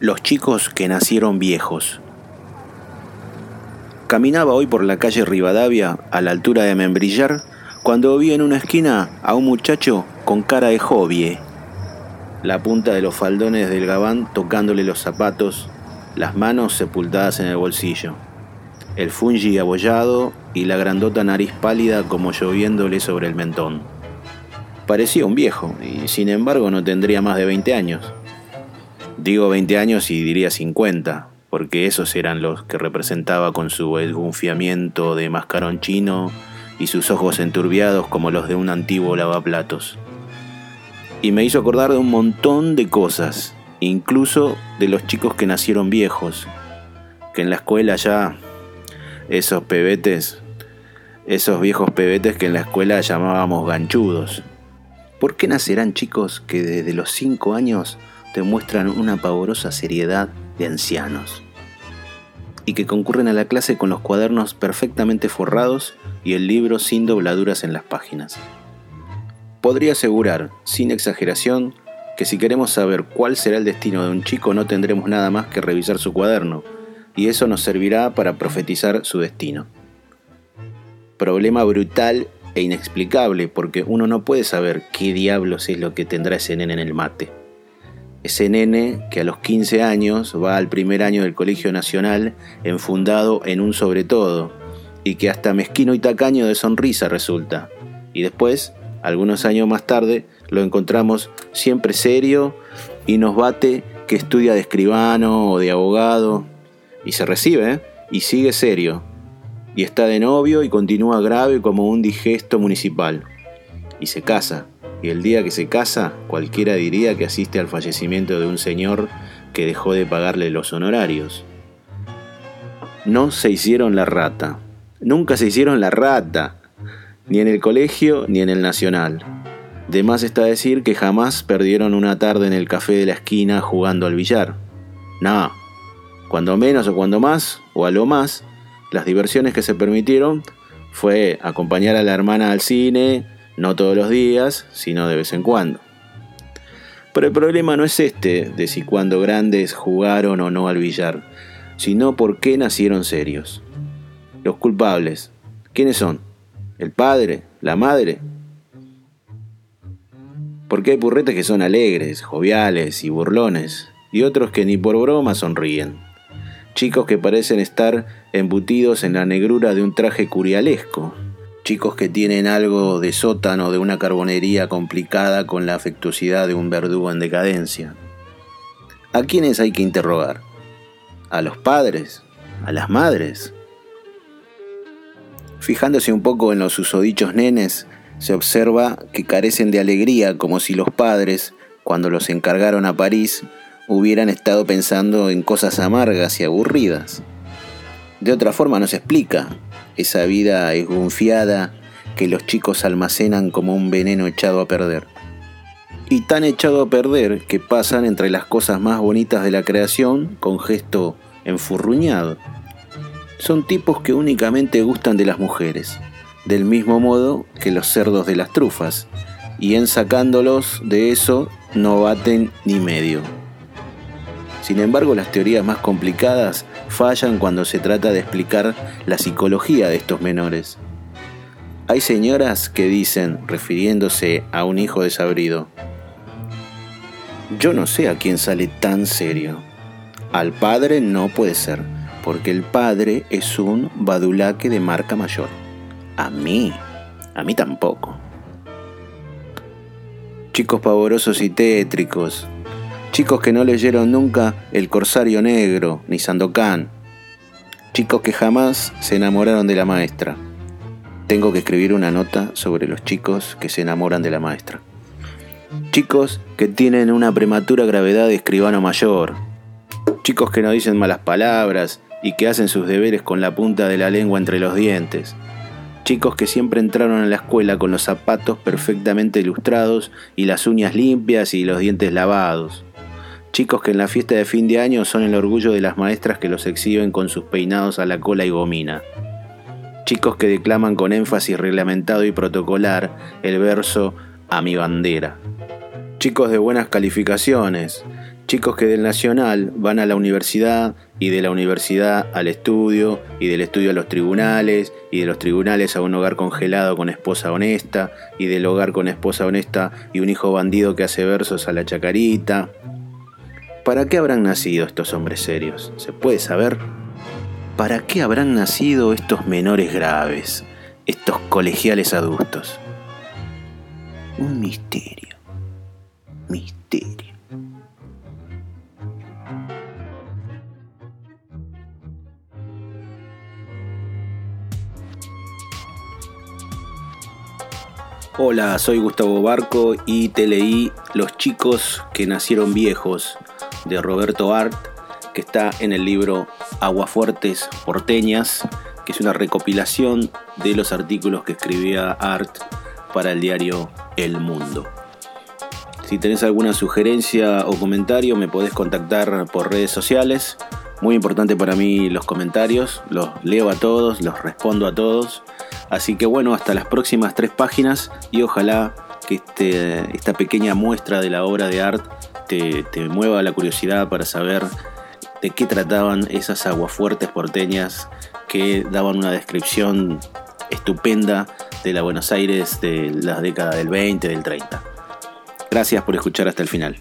Los chicos que nacieron viejos. Caminaba hoy por la calle Rivadavia, a la altura de Membrillar, cuando vi en una esquina a un muchacho con cara de jovie. La punta de los faldones del gabán tocándole los zapatos, las manos sepultadas en el bolsillo, el fungi abollado y la grandota nariz pálida como lloviéndole sobre el mentón. Parecía un viejo, y sin embargo no tendría más de 20 años. Digo 20 años y diría 50, porque esos eran los que representaba con su esgunfiamiento de mascarón chino y sus ojos enturbiados como los de un antiguo lavaplatos. Y me hizo acordar de un montón de cosas, incluso de los chicos que nacieron viejos, que en la escuela ya, esos pebetes, esos viejos pebetes que en la escuela llamábamos ganchudos. ¿Por qué nacerán chicos que desde los 5 años demuestran una pavorosa seriedad de ancianos y que concurren a la clase con los cuadernos perfectamente forrados y el libro sin dobladuras en las páginas. Podría asegurar, sin exageración, que si queremos saber cuál será el destino de un chico no tendremos nada más que revisar su cuaderno, y eso nos servirá para profetizar su destino. Problema brutal e inexplicable porque uno no puede saber qué diablos es lo que tendrá ese nene en el mate ese nene que a los 15 años va al primer año del Colegio Nacional enfundado en un sobre todo y que hasta mezquino y tacaño de sonrisa resulta. Y después, algunos años más tarde, lo encontramos siempre serio y nos bate que estudia de escribano o de abogado y se recibe ¿eh? y sigue serio y está de novio y continúa grave como un digesto municipal y se casa y el día que se casa, cualquiera diría que asiste al fallecimiento de un señor que dejó de pagarle los honorarios. No se hicieron la rata. Nunca se hicieron la rata. Ni en el colegio ni en el nacional. De más está decir que jamás perdieron una tarde en el café de la esquina jugando al billar. No. Cuando menos o cuando más, o a lo más, las diversiones que se permitieron fue acompañar a la hermana al cine, no todos los días, sino de vez en cuando. Pero el problema no es este de si cuando grandes jugaron o no al billar, sino por qué nacieron serios. Los culpables, ¿quiénes son? ¿El padre? ¿La madre? Porque hay purretes que son alegres, joviales y burlones, y otros que ni por broma sonríen. Chicos que parecen estar embutidos en la negrura de un traje curialesco, chicos que tienen algo de sótano de una carbonería complicada con la afectuosidad de un verdugo en decadencia. ¿A quiénes hay que interrogar? ¿A los padres? ¿A las madres? Fijándose un poco en los susodichos nenes, se observa que carecen de alegría como si los padres, cuando los encargaron a París, hubieran estado pensando en cosas amargas y aburridas. De otra forma no se explica esa vida esgunfiada que los chicos almacenan como un veneno echado a perder. Y tan echado a perder que pasan entre las cosas más bonitas de la creación con gesto enfurruñado. Son tipos que únicamente gustan de las mujeres, del mismo modo que los cerdos de las trufas, y en sacándolos de eso no baten ni medio. Sin embargo, las teorías más complicadas fallan cuando se trata de explicar la psicología de estos menores. Hay señoras que dicen, refiriéndose a un hijo desabrido, yo no sé a quién sale tan serio. Al padre no puede ser, porque el padre es un badulaque de marca mayor. A mí, a mí tampoco. Chicos pavorosos y tétricos, chicos que no leyeron nunca El Corsario Negro ni Sandokan, chicos que jamás se enamoraron de la maestra. Tengo que escribir una nota sobre los chicos que se enamoran de la maestra. Chicos que tienen una prematura gravedad de escribano mayor. Chicos que no dicen malas palabras y que hacen sus deberes con la punta de la lengua entre los dientes. Chicos que siempre entraron a la escuela con los zapatos perfectamente ilustrados y las uñas limpias y los dientes lavados chicos que en la fiesta de fin de año son el orgullo de las maestras que los exhiben con sus peinados a la cola y gomina. Chicos que declaman con énfasis reglamentado y protocolar el verso a mi bandera. Chicos de buenas calificaciones, Chicos que del Nacional van a la universidad y de la universidad al estudio y del estudio a los tribunales y de los tribunales a un hogar congelado con esposa honesta y del hogar con esposa honesta y un hijo bandido que hace versos a la chacarita. ¿Para qué habrán nacido estos hombres serios? ¿Se puede saber? ¿Para qué habrán nacido estos menores graves, estos colegiales adultos? Un misterio. Misterio. Hola, soy Gustavo Barco y te leí Los chicos que nacieron viejos de Roberto Art, que está en el libro Aguafuertes porteñas, que es una recopilación de los artículos que escribía Art para el diario El Mundo. Si tenés alguna sugerencia o comentario, me podés contactar por redes sociales. Muy importante para mí los comentarios, los leo a todos, los respondo a todos Así que bueno, hasta las próximas tres páginas y ojalá que este, esta pequeña muestra de la obra de art te, mueva la curiosidad para saber de qué trataban esas aguafuertes porteñas que daban una descripción estupenda de la Buenos Aires de las décadas del 20, del 30. Gracias por escuchar hasta el final.